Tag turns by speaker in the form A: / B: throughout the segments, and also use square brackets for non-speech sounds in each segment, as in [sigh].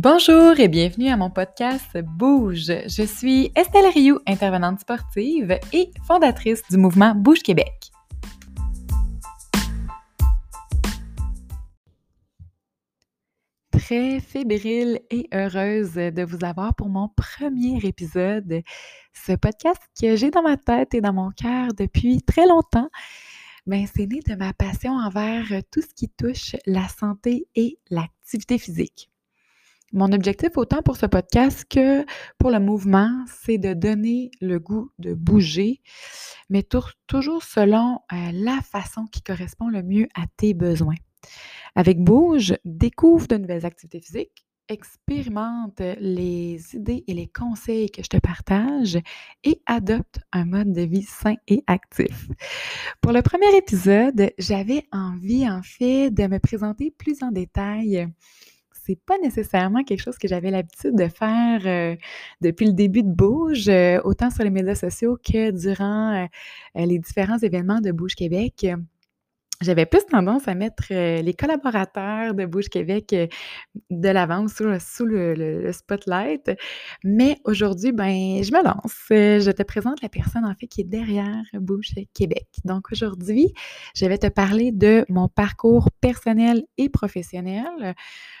A: Bonjour et bienvenue à mon podcast Bouge. Je suis Estelle Rioux, intervenante sportive et fondatrice du mouvement Bouge Québec. Très fébrile et heureuse de vous avoir pour mon premier épisode. Ce podcast que j'ai dans ma tête et dans mon cœur depuis très longtemps, ben, c'est né de ma passion envers tout ce qui touche la santé et l'activité physique. Mon objectif, autant pour ce podcast que pour le mouvement, c'est de donner le goût de bouger, mais toujours selon euh, la façon qui correspond le mieux à tes besoins. Avec Bouge, découvre de nouvelles activités physiques, expérimente les idées et les conseils que je te partage et adopte un mode de vie sain et actif. Pour le premier épisode, j'avais envie en fait de me présenter plus en détail c'est pas nécessairement quelque chose que j'avais l'habitude de faire euh, depuis le début de Bouge, euh, autant sur les médias sociaux que durant euh, les différents événements de Bouge Québec j'avais plus tendance à mettre les collaborateurs de Bouge Québec de l'avant sous, le, spotlight. Mais aujourd'hui, ben, je me lance. Je te présente la personne en fait qui est derrière Bouge Québec. Donc aujourd'hui, je vais te parler de mon parcours personnel et professionnel.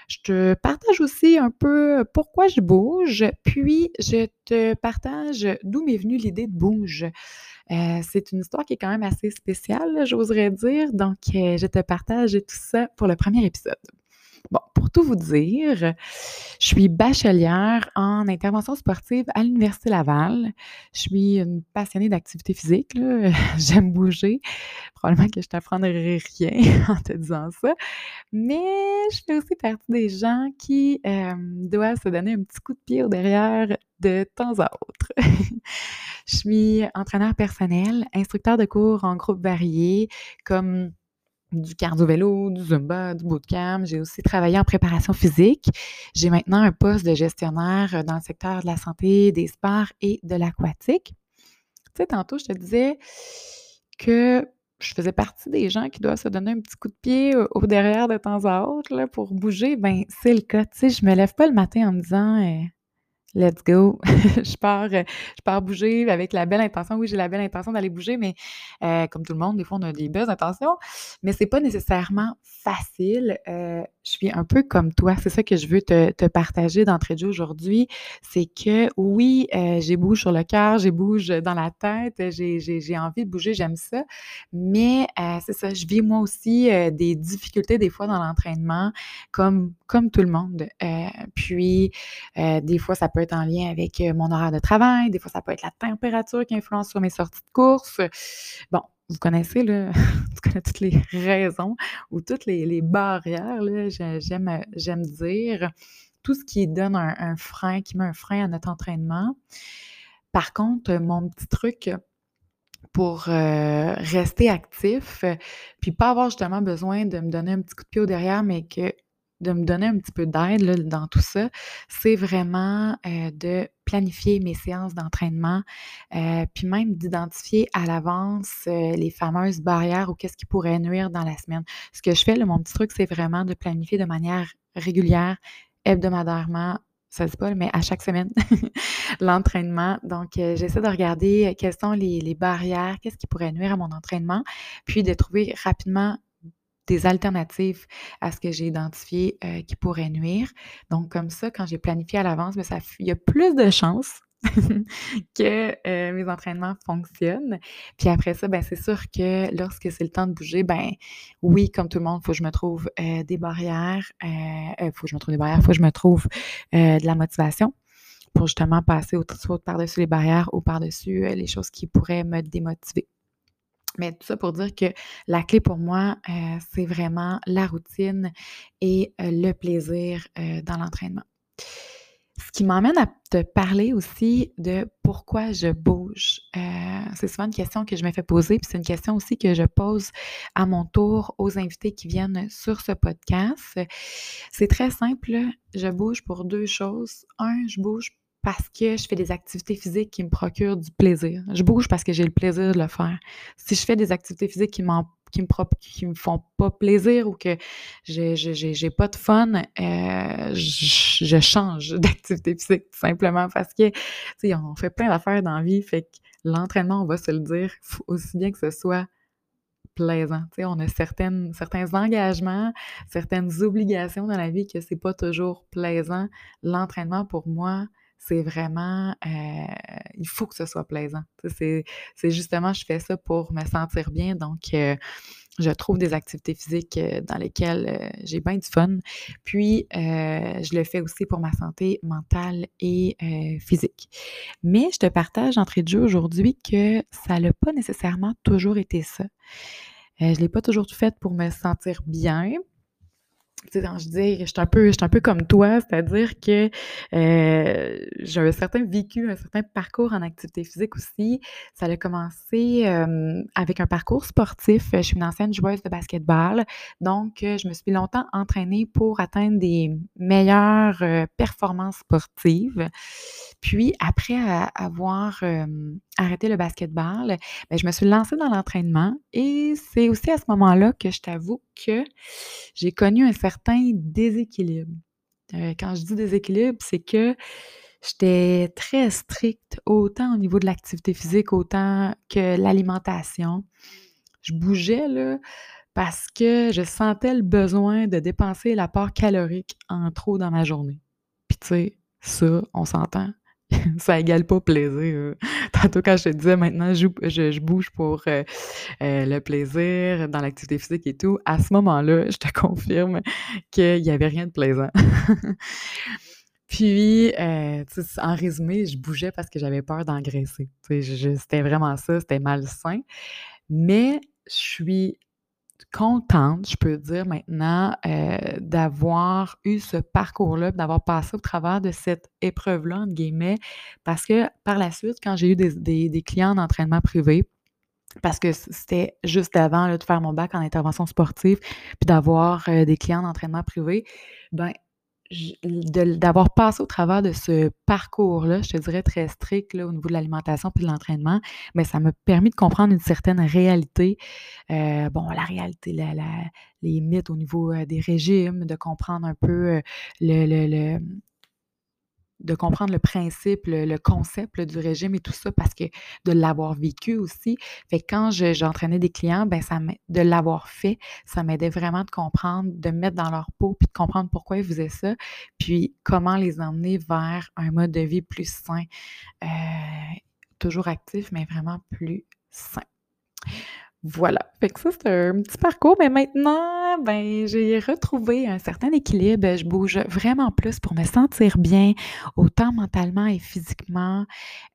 A: Je te partage aussi un peu pourquoi je bouge, puis je te partage d'où m'est venue l'idée de bouge. Euh, c'est une histoire qui est quand même assez spéciale, j'oserais dire. Donc, euh, je te partage tout ça pour le premier épisode. Bon, pour tout vous dire, je suis bachelière en intervention sportive à l'Université Laval. Je suis une passionnée d'activité physique. [laughs] J'aime bouger. Probablement que je t'apprendrai rien [laughs] en te disant ça. Mais je fais aussi partie des gens qui euh, doivent se donner un petit coup de pied derrière de temps à autre. [laughs] je suis entraîneur personnel, instructeur de cours en groupe variés, comme du cardio-vélo, du zumba, du bootcamp. J'ai aussi travaillé en préparation physique. J'ai maintenant un poste de gestionnaire dans le secteur de la santé, des sports et de l'aquatique. Tu sais, tantôt, je te disais que je faisais partie des gens qui doivent se donner un petit coup de pied au, derrière de temps à autre là, pour bouger. Ben, c'est le cas. Tu sais, je me lève pas le matin en me disant «Euh, let's go. [laughs] je pars, euh, je pars bouger avec la belle intention. Oui, j'ai la belle intention d'aller bouger, mais euh, comme tout le monde, des fois, on a des belles intentions, mais c'est pas nécessairement facile. Euh, je suis un peu comme toi. C'est ça que je veux te, partager d'entrée de jeu aujourd'hui. C'est que oui, j'ai bouge sur le cœur, j'ai bouge dans la tête, j'ai envie de bouger, j'aime ça. Mais c'est ça, je vis moi aussi des difficultés des fois dans l'entraînement, comme, comme tout le monde. puis, des fois, ça peut être en lien avec mon horaire de travail, des fois, ça peut être la température qui influence sur mes sorties de course. Bon, vous connaissez, là, [laughs] toutes les raisons ou toutes les, barrières, j'aime, dire, tout ce qui donne un, frein, qui met un frein à notre entraînement. Par contre, mon petit truc pour rester actif, puis pas avoir justement besoin de me donner un petit coup de pied au derrière, mais que de me donner un petit peu d'aide dans tout ça, c'est vraiment de planifier mes séances d'entraînement, puis même d'identifier à l'avance les fameuses barrières ou qu'est-ce qui pourrait nuire dans la semaine. Ce que je fais, mon petit truc, c'est vraiment de planifier de manière régulière, hebdomadairement, ça se dit pas, mais à chaque semaine, [laughs] l'entraînement. Donc, j'essaie de regarder quelles sont les, les barrières, qu'est-ce qui pourrait nuire à mon entraînement, puis de trouver rapidement des alternatives à ce que j'ai identifié euh, qui pourrait nuire. Donc, comme ça, quand j'ai planifié à l'avance, ben, ça, il y a plus de chances [laughs] que euh, mes entraînements fonctionnent. Puis après ça, ben, c'est sûr que lorsque c'est le temps de bouger, ben oui, comme tout le monde, il faut que je me trouve euh, des barrières. Il faut que je me trouve des barrières, il faut que je me trouve de la motivation pour justement passer au, par-dessus les barrières ou par-dessus les choses qui pourraient me démotiver. Mais tout ça pour dire que la clé pour moi, euh, c'est vraiment la routine et euh, le plaisir euh, dans l'entraînement. Ce qui m'emmène à te parler aussi de pourquoi je bouge. c'est souvent une question que je me fais poser, puis c'est une question aussi que je pose à mon tour aux invités qui viennent sur ce podcast. C'est très simple, je bouge pour deux choses. Un, je bouge parce que je fais des activités physiques qui me procurent du plaisir. Je bouge parce que j'ai le plaisir de le faire. Si je fais des activités physiques qui me, qui me font pas plaisir ou que j'ai, pas de fun, euh, je, change [laughs] d'activité physique tout simplement parce que, tu sais, on fait plein d'affaires dans la vie, fait que l'entraînement, on va se le dire, aussi bien que ce soit plaisant. Tu sais, on a certaines, certains engagements, certaines obligations dans la vie que c'est pas toujours plaisant. L'entraînement, pour moi, c'est vraiment, euh, il faut que ce soit plaisant. C'est justement, je fais ça pour me sentir bien. Donc, euh, je trouve des activités physiques euh, dans lesquelles j'ai bien du fun. Puis, je le fais aussi pour ma santé mentale et physique. Mais je te partage d'entrée de jeu aujourd'hui que ça n'a pas nécessairement toujours été ça. je ne l'ai pas toujours fait pour me sentir bien, je dis, je suis un peu, un peu comme toi, c'est-à-dire que euh, j'ai un certain vécu, un certain parcours en activité physique aussi. Ça a commencé euh, avec un parcours sportif. Je suis une ancienne joueuse de basketball, donc euh, je me suis longtemps entraînée pour atteindre des meilleures performances sportives. Puis après avoir arrêté le basketball, ben, je me suis lancée dans l'entraînement et c'est aussi à ce moment-là que je t'avoue que j'ai connu un certain déséquilibre. Euh, quand je dis déséquilibre, c'est que j'étais très stricte autant au niveau de l'activité physique, autant que l'alimentation. Je bougeais là parce que je sentais le besoin de dépenser l'apport calorique en trop dans ma journée. Puis tu sais, ça, on s'entend, [laughs] ça égale pas plaisir. Tantôt, quand je te disais maintenant, je, bouge pour euh, euh, le plaisir dans l'activité physique et tout, à ce moment-là, je te confirme qu'il n'y avait rien de plaisant. [laughs] Puis, euh, en résumé, je bougeais parce que j'avais peur d'engraisser. C'était vraiment ça, c'était malsain. Mais je suis contente, je peux dire maintenant, euh, d'avoir eu ce parcours-là, d'avoir passé au travers de cette épreuve-là, entre guillemets, parce que par la suite, quand j'ai eu des, clients d'entraînement privé, parce que c'était juste avant de faire mon bac en intervention sportive, puis d'avoir euh, des clients d'entraînement privé, ben d'avoir passé au travers de ce parcours-là, je te dirais très strict là, au niveau de l'alimentation puis de l'entraînement, mais ça m'a permis de comprendre une certaine réalité. Euh, bon, la réalité, la, les mythes au niveau euh, des régimes, de comprendre un peu euh, le, le, de comprendre le principe, le, concept du régime et tout ça, parce que de l'avoir vécu aussi. Fait que quand j'entraînais des clients, ben ça de l'avoir fait, ça m'aidait vraiment de comprendre, de mettre dans leur peau, puis de comprendre pourquoi ils faisaient ça, puis comment les emmener vers un mode de vie plus sain, euh, toujours actif, mais vraiment plus sain. Voilà. Fait que ça, c'est un petit parcours, mais maintenant, ben, j'ai retrouvé un certain équilibre. Je bouge vraiment plus pour me sentir bien, autant mentalement et physiquement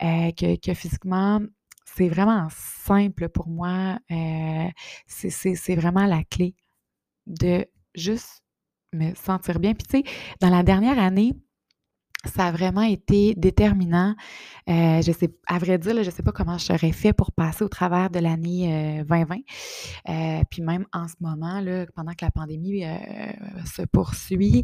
A: euh, que, physiquement. C'est vraiment simple pour moi. Euh, c'est vraiment la clé de juste me sentir bien. Puis tu sais, dans la dernière année, ça a vraiment été déterminant. Euh, je sais, à vrai dire, je ne sais pas comment j'aurais fait pour passer au travers de l'année 2020. Euh, euh, puis même en ce moment, là, pendant que la pandémie se poursuit,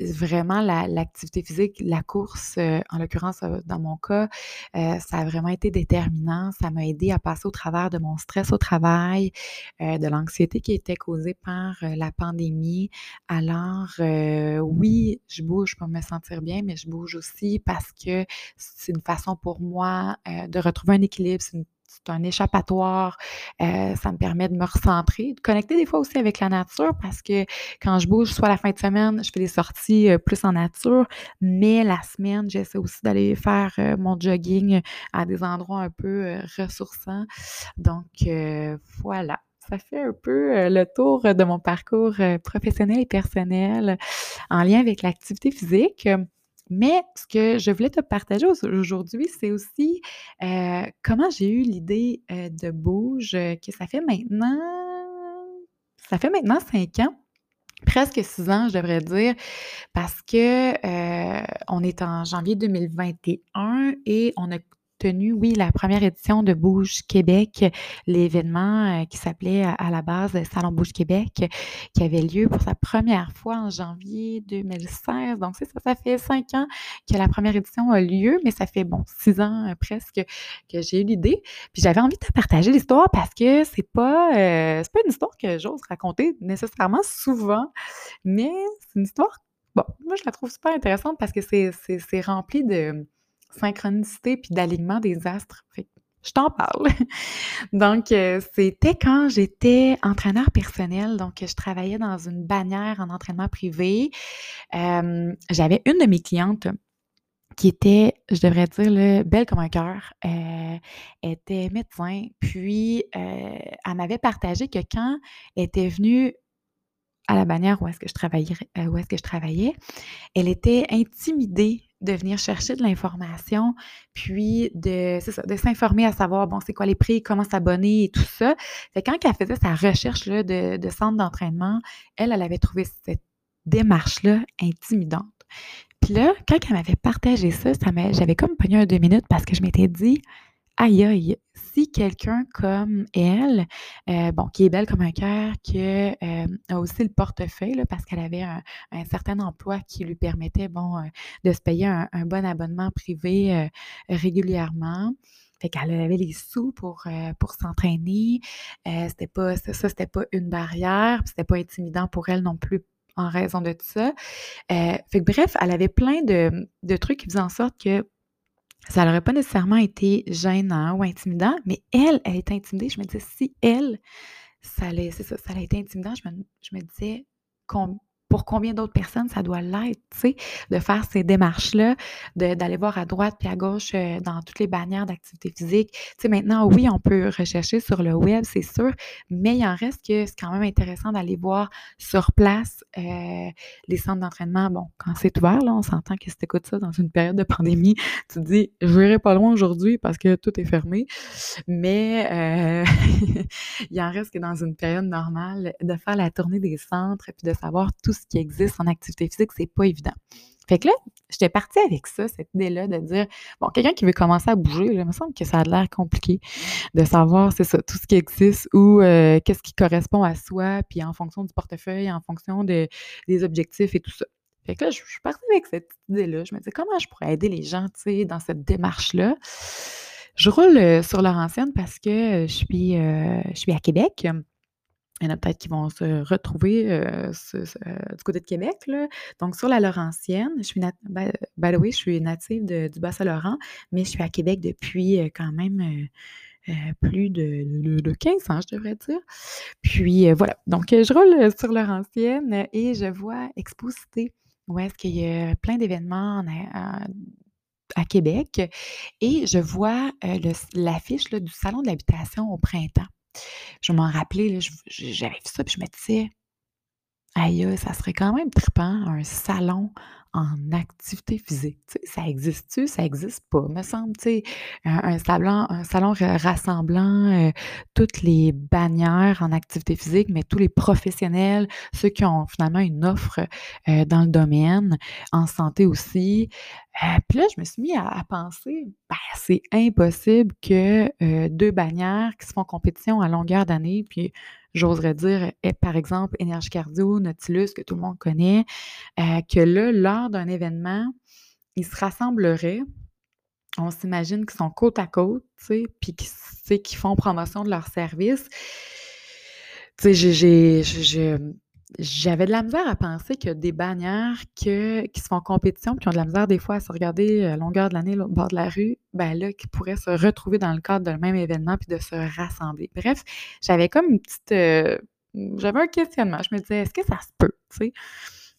A: vraiment l'activité physique, la course, euh, en l'occurrence euh, dans mon cas, euh, ça a vraiment été déterminant. Ça m'a aidé à passer au travers de mon stress au travail, de l'anxiété qui était causée par la pandémie. Alors, oui, je bouge pour me sentir bien, mais je bouge aussi parce que c'est une façon pour moi de retrouver un équilibre. C'est un échappatoire. Euh, ça me permet de me recentrer, de connecter des fois aussi avec la nature parce que quand je bouge, soit la fin de semaine, je fais des sorties euh, plus en nature, mais la semaine, j'essaie aussi d'aller faire euh, mon jogging à des endroits un peu ressourçants. Donc, voilà ça fait un peu le tour de mon parcours professionnel et personnel en lien avec l'activité physique. Mais ce que je voulais te partager aujourd'hui, c'est aussi euh, comment j'ai eu l'idée euh, de Bouge, euh, que ça fait maintenant, ça fait maintenant cinq ans presque six ans, je devrais dire, parce que on est en janvier 2021 et on a tenu, oui, la première édition de Bouge Québec, l'événement qui s'appelait à, la base Salon Bouge Québec, qui avait lieu pour sa première fois en janvier 2016. Donc, ça, ça fait cinq ans que la première édition a lieu, mais ça fait, bon, six ans presque que j'ai eu l'idée. Puis j'avais envie de partager l'histoire parce que c'est pas, pas une histoire que j'ose raconter nécessairement souvent, mais c'est une histoire Bon, moi, je la trouve super intéressante parce que c'est rempli de synchronicité puis d'alignement des astres. Fait je t'en parle. [laughs] donc, euh, c'était quand j'étais entraîneur personnel. Donc, je travaillais dans une bannière en entraînement privé. Euh, j'avais une de mes clientes qui était, je devrais dire, belle comme un cœur, euh, était médecin. Puis, elle m'avait partagé que quand elle était venue à la bannière où est-ce que je travaillais, euh, où est-ce que je travaillais, elle était intimidée de venir chercher de l'information, puis de, s'informer à savoir, bon, c'est quoi les prix, comment s'abonner et tout ça. Fait quand elle faisait sa recherche là, de, de centre d'entraînement, elle, elle avait trouvé cette démarche-là intimidante. Puis là, quand elle m'avait partagé ça, ça j'avais comme pogné un deux minutes parce que je m'étais dit, aïe aïe, si quelqu'un comme elle, euh, bon, qui est belle comme un cœur, qui euh, a aussi le portefeuille, parce qu'elle avait un, certain emploi qui lui permettait, bon, euh, de se payer un, bon abonnement privé régulièrement. Fait qu'elle avait les sous pour, pour s'entraîner. c'était pas, ça, c'était pas une barrière, c'était pas intimidant pour elle non plus en raison de tout ça. fait que bref, elle avait plein de, de trucs qui faisaient en sorte que ça n'aurait pas nécessairement été gênant ou intimidant, mais elle, elle est intimidée. Je me disais, si elle, ça allait, ça, été intimidant, je me, disais, pour combien d'autres personnes ça doit l'être, tu sais, de faire ces démarches-là, d'aller voir à droite puis à gauche euh, dans toutes les bannières d'activité physique. Tu sais, maintenant, oui, on peut rechercher sur le web, c'est sûr, mais il en reste que c'est quand même intéressant d'aller voir sur place euh, les centres d'entraînement. Bon, quand c'est ouvert, là, on s'entend que si tu écoutes ça dans une période de pandémie, tu te dis, je verrai pas loin aujourd'hui parce que tout est fermé, mais euh, [laughs] il en reste que dans une période normale, de faire la tournée des centres puis de savoir tout qui existe en activité physique, c'est pas évident. Fait que là, j'étais partie avec ça, cette idée-là de dire, bon, quelqu'un qui veut commencer à bouger, il me semble que ça a l'air compliqué de savoir, c'est ça, tout ce qui existe ou euh, qu'est-ce qui correspond à soi, puis en fonction du portefeuille, en fonction des objectifs et tout ça. Fait que là, je, suis partie avec cette idée-là. Je me disais, comment je pourrais aider les gens, tu sais, dans cette démarche-là? Je roule euh, sur leur ancienne parce que je suis, euh, je suis à Québec. Il y en a peut-être qui vont se retrouver euh, du côté de Québec. Là. Donc, sur la Laurentienne, je suis, by, je suis native du Bas-Saint-Laurent, mais je suis à Québec depuis euh, quand même euh, plus de, de, 15 ans, je devrais dire. Puis, voilà. Donc, je roule sur Laurentienne et je vois Exposité, où est-ce qu'il y a plein d'événements à Québec. Et je vois l'affiche du Salon de l'habitation au printemps. Je m'en rappelais, j'avais vu ça, puis je me disais, aïe, ça serait quand même trippant, un salon en activité physique. ça existe-tu? Ça existe pas, me semble. Un, un, salon, un salon rassemblant euh, toutes les bannières en activité physique, mais tous les professionnels, ceux qui ont finalement une offre euh, dans le domaine, en santé aussi. Euh, puis là, je me suis mis à, penser, ben, c'est impossible que deux bannières qui se font compétition à longueur d'année, puis j'oserais dire, par exemple, Énergie Cardio, Nautilus, que tout le monde connaît, euh, que là, lors d'un événement, ils se rassembleraient. On s'imagine qu'ils sont côte à côte, puis qu'ils font promotion de leurs services. Tu sais, j'ai j'avais de la misère à penser que des bannières que, qui se font compétition, qui ont de la misère des fois à se regarder à longueur de l'année au bord de la rue, ben là, qui pourraient se retrouver dans le cadre d'un même événement puis de se rassembler. Bref, j'avais comme une petite. Euh, j'avais un questionnement. Je me disais, est-ce que ça se peut?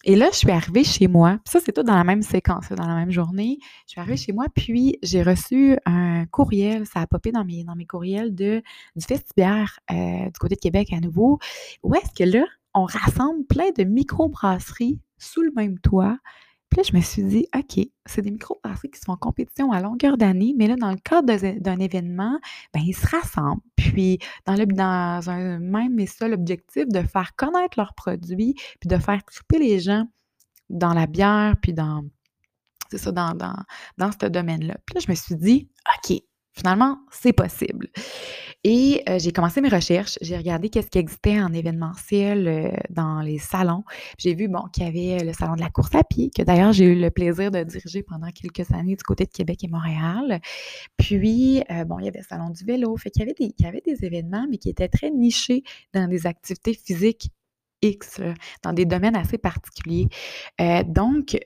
A: Et là, je suis arrivée chez moi. ça, c'est tout dans la même séquence, dans la même journée. Je suis arrivée chez moi, puis j'ai reçu un courriel. Ça a popé dans mes, dans mes courriels de, du Festibière euh, du côté de Québec à nouveau. Où est-ce que là, on rassemble plein de micro-brasseries sous le même toit. Puis là, je me suis dit, OK, c'est des micro-brasseries qui sont en compétition à longueur d'année, mais là, dans le cadre d'un événement, ben, ils se rassemblent. Puis, dans, le, un même et seul objectif de faire connaître leurs produits, puis de faire triper les gens dans la bière, puis dans, dans ce domaine-là. Puis là, je me suis dit, OK, finalement, c'est possible. Et j'ai commencé mes recherches, j'ai regardé qu'est-ce qui existait en événementiel dans les salons. J'ai vu, bon, qu'il y avait le salon de la course à pied, que d'ailleurs j'ai eu le plaisir de diriger pendant quelques années du côté de Québec et Montréal. Puis, bon, il y avait le salon du vélo. Fait qu'il y avait des, il y avait des événements, mais qui étaient très nichés dans des activités physiques X, dans des domaines assez particuliers. donc,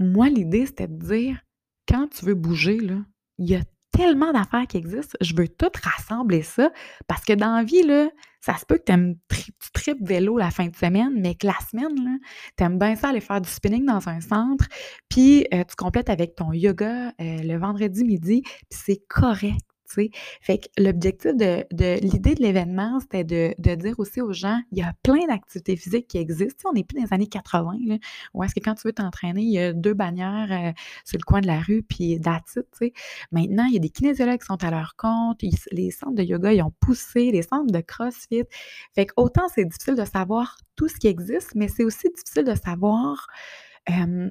A: moi, l'idée, c'était de dire, quand tu veux bouger, là, il y a tellement d'affaires qui existent, je veux tout rassembler ça parce que dans la vie, là, ça se peut que tu tripes vélo la fin de semaine, mais que la semaine, tu aimes bien ça aller faire du spinning dans un centre, puis euh, tu complètes avec ton yoga euh, le vendredi midi, puis c'est correct. Fait que l'objectif de, l'idée de l'événement, c'était de, dire aussi aux gens, il y a plein d'activités physiques qui existent. on n'est plus dans les années 80, là, où est-ce que quand tu veux t'entraîner, il y a deux bannières euh, sur le coin de la rue, puis it, Maintenant, il y a des kinésiologues qui sont à leur compte, les centres de yoga, ils ont poussé, les centres de CrossFit. Fait que autant c'est difficile de savoir tout ce qui existe, mais c'est aussi difficile de savoir euh,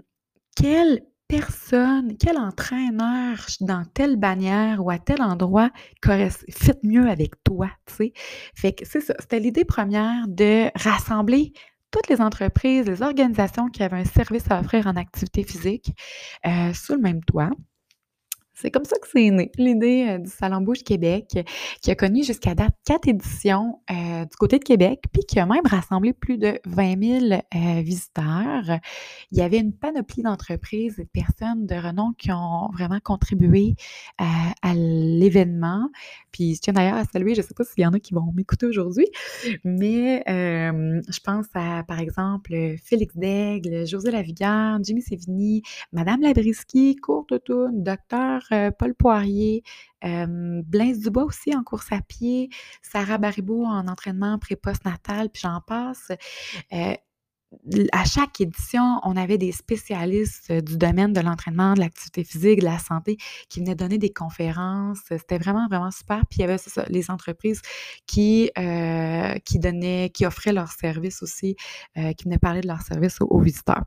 A: quel personne, quel entraîneur dans telle bannière ou à tel endroit fit mieux avec toi, tu. Fait que c'est ça, c'était l'idée première de rassembler toutes les entreprises, les organisations qui avaient un service à offrir en activité physique euh, sous le même toit. C'est comme ça que c'est né, l'idée euh, du Salon Bouche Québec, qui a connu jusqu'à date quatre éditions euh, du côté de Québec, puis qui a même rassemblé plus de 20 000 euh, visiteurs. Il y avait une panoplie d'entreprises et de personnes de renom qui ont vraiment contribué à l'événement. Puis je tiens d'ailleurs à saluer, je ne sais pas s'il y en a qui vont m'écouter aujourd'hui, mais je pense à, par exemple, Félix Daigle, José Lavigueur, Jimmy Sévigny, Madame Labriski, Courte Docteur euh, Paul Poirier, Blaise Dubois aussi en course à pied, Sarah Baribeau en entraînement pré-post natal, puis j'en passe. À chaque édition, on avait des spécialistes du domaine de l'entraînement, de l'activité physique, de la santé qui venaient donner des conférences. C'était vraiment, vraiment super. Puis il y avait les entreprises qui offraient leurs services aussi, qui venaient parler de leurs services aux visiteurs.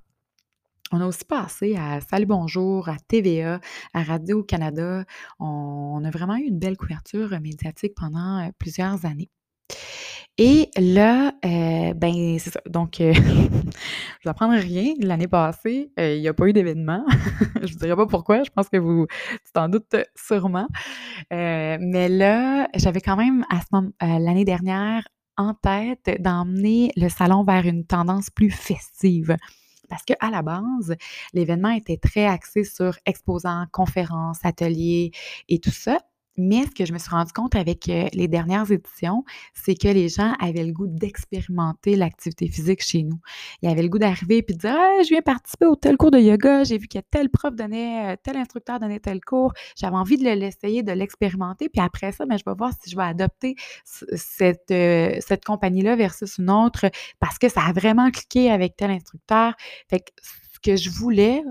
A: On a aussi passé à Salut Bonjour, à TVA, à Radio-Canada. On, a vraiment eu une belle couverture médiatique pendant euh, plusieurs années. Et là, euh, ben, c'est ça. Donc, euh, [laughs] je vous apprendre rien. L'année passée, il n'y a pas eu d'événement. [laughs] je ne vous dirai pas pourquoi. Je pense que vous, tu t'en doutes sûrement. mais là, j'avais quand même, à ce moment, l'année dernière, en tête d'emmener le salon vers une tendance plus festive. Parce qu'à la base, l'événement était très axé sur exposants, conférences, ateliers et tout ça. Mais ce que je me suis rendu compte avec euh, les dernières éditions, c'est que les gens avaient le goût d'expérimenter l'activité physique chez nous. Ils avaient le goût d'arriver et de dire ah, je viens participer au tel cours de yoga, j'ai vu que tel prof donnait, euh, tel instructeur donnait tel cours, j'avais envie de l'essayer, de l'expérimenter, puis après ça, ben, je vais voir si je vais adopter cette, euh, cette compagnie-là versus une autre parce que ça a vraiment cliqué avec tel instructeur. Fait que ce que je voulais,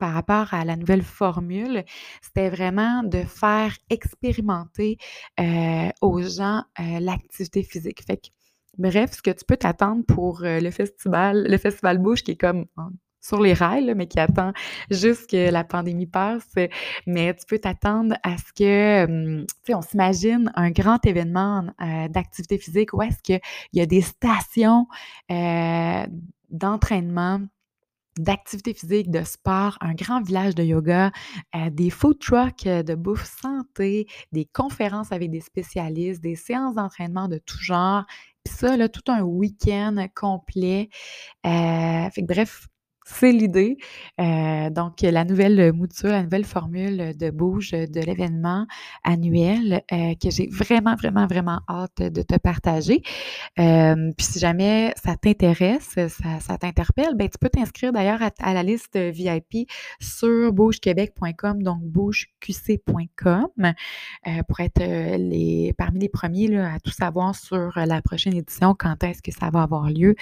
A: par rapport à la nouvelle formule, c'était vraiment de faire expérimenter euh, aux gens euh, l'activité physique. Fait que, bref, ce que tu peux t'attendre pour euh, le festival, le festival Bouche qui est comme sur les rails, mais qui attend juste que la pandémie passe. Mais tu peux t'attendre à ce que, tu sais, on s'imagine un grand événement d'activité physique où est-ce qu'il y a des stations d'entraînement d'activité physique, de sport, un grand village de yoga, euh, des food trucks euh, de bouffe santé, des conférences avec des spécialistes, des séances d'entraînement de tout genre. Puis ça, là, tout un week-end complet. Euh, bref, c'est l'idée. Euh, donc, la nouvelle mouture, la nouvelle formule de bouge de l'événement annuel euh, que j'ai vraiment, vraiment, vraiment hâte de te partager. Euh, puis si jamais ça t'intéresse, ça, t'interpelle, ben, tu peux t'inscrire d'ailleurs à, la liste VIP sur bougequebec.com, donc bougeqc.com, pour être parmi les premiers à tout savoir sur la prochaine édition, quand est-ce que ça va avoir lieu.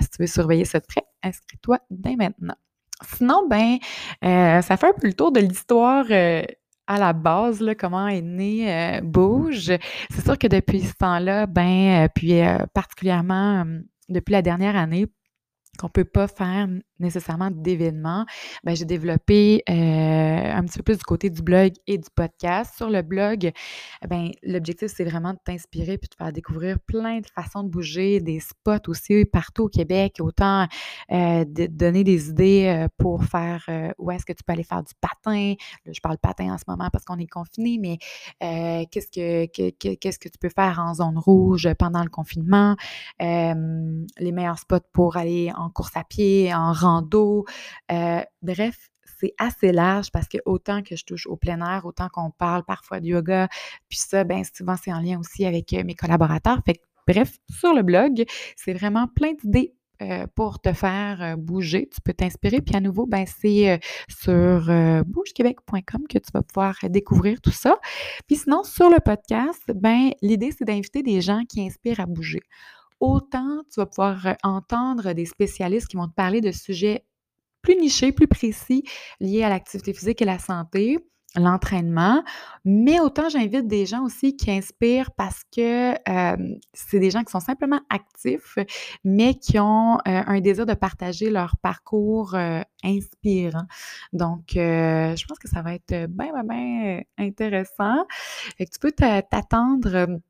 A: si tu veux surveiller ça de inscris-toi dès maintenant. Sinon, ben, euh, ça fait un peu le tour de l'histoire euh, à la base, là, comment est né euh, Bouge. C'est sûr que depuis ce temps-là, ben, puis particulièrement depuis la dernière année, qu'on ne peut pas faire nécessairement d'événements, ben, j'ai développé euh, un petit peu plus du côté du blog et du podcast. Sur le blog, ben, l'objectif, c'est vraiment de t'inspirer puis de faire découvrir plein de façons de bouger, des spots aussi partout au Québec, autant euh, de donner des idées euh, pour faire où est-ce que tu peux aller faire du patin. Là, je parle patin en ce moment parce qu'on est confiné, mais qu'est-ce que, qu'est-ce que tu peux faire en zone rouge pendant le confinement? les meilleurs spots pour aller en course à pied, en Euh, bref, c'est assez large parce que autant que je touche au plein air, autant qu'on parle parfois de yoga, puis ça, bien souvent, c'est en lien aussi avec euh, mes collaborateurs. Bref, sur le blog, c'est vraiment plein d'idées euh, pour te faire bouger. Tu peux t'inspirer. Puis à nouveau, ben, c'est sur bougequebec.com que tu vas pouvoir découvrir tout ça. Puis sinon, sur le podcast, ben, l'idée, c'est d'inviter des gens qui inspirent à bouger autant tu vas pouvoir euh, entendre des spécialistes qui vont te parler de sujets plus nichés, plus précis liés à l'activité physique et la santé, l'entraînement, mais autant j'invite des gens aussi qui inspirent parce que c'est des gens qui sont simplement actifs, mais qui ont euh, un désir de partager leur parcours euh, inspirant. Donc, je pense que ça va être bien, bien, bien intéressant. Tu peux t'attendre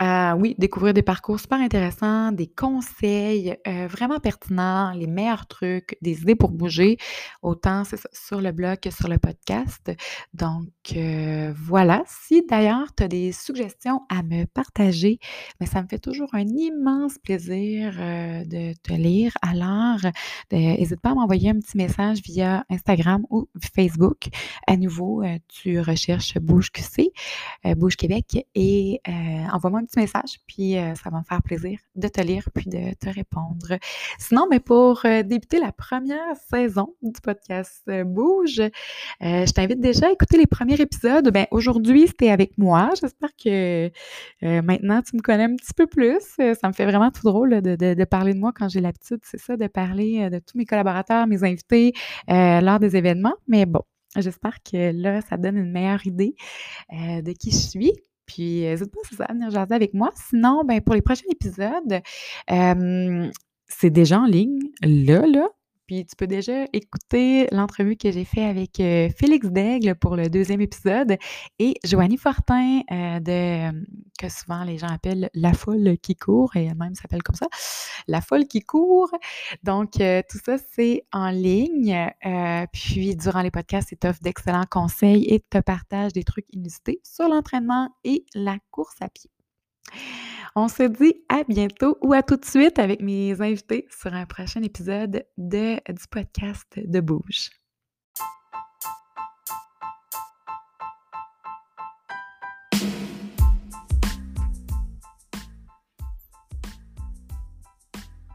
A: oui, découvrir des parcours super intéressants, des conseils euh, vraiment pertinents, les meilleurs trucs, des idées pour bouger, autant sur le blog que sur le podcast. Donc euh, voilà. Si d'ailleurs tu as des suggestions à me partager, mais ben, ça me fait toujours un immense plaisir euh, de te lire. Alors, n'hésite pas à m'envoyer un petit message via Instagram ou Facebook. À nouveau, tu recherches Bouge QC, Bouge Québec et envoie-moi petit message, puis euh, ça va me faire plaisir de te lire puis de te répondre. Sinon, mais pour euh, débuter la première saison du podcast euh, Bouge, je t'invite déjà à écouter les premiers épisodes. Ben, aujourd'hui, c'était avec moi. J'espère que maintenant, tu me connais un petit peu plus. Ça me fait vraiment tout drôle de, de, parler de moi quand j'ai l'habitude, c'est ça, de parler de tous mes collaborateurs, mes invités lors des événements. Mais bon, J'espère que là, ça donne une meilleure idée de qui je suis. Puis, n'hésite pas à venir jaser avec moi. Sinon, ben, pour les prochains épisodes, c'est déjà en ligne, là, là. Puis tu peux déjà écouter l'entrevue que j'ai fait avec euh, Félix Daigle pour le deuxième épisode et Joanie Fortin euh, de que souvent les gens appellent La folle qui court et elle-même s'appelle comme ça, La folle qui court. Donc euh, tout ça c'est en ligne. puis durant les podcasts, c'est offre d'excellents conseils et te partage des trucs inusités sur l'entraînement et la course à pied. On se dit à bientôt ou à tout de suite avec mes invités sur un prochain épisode de, du podcast de Bouge.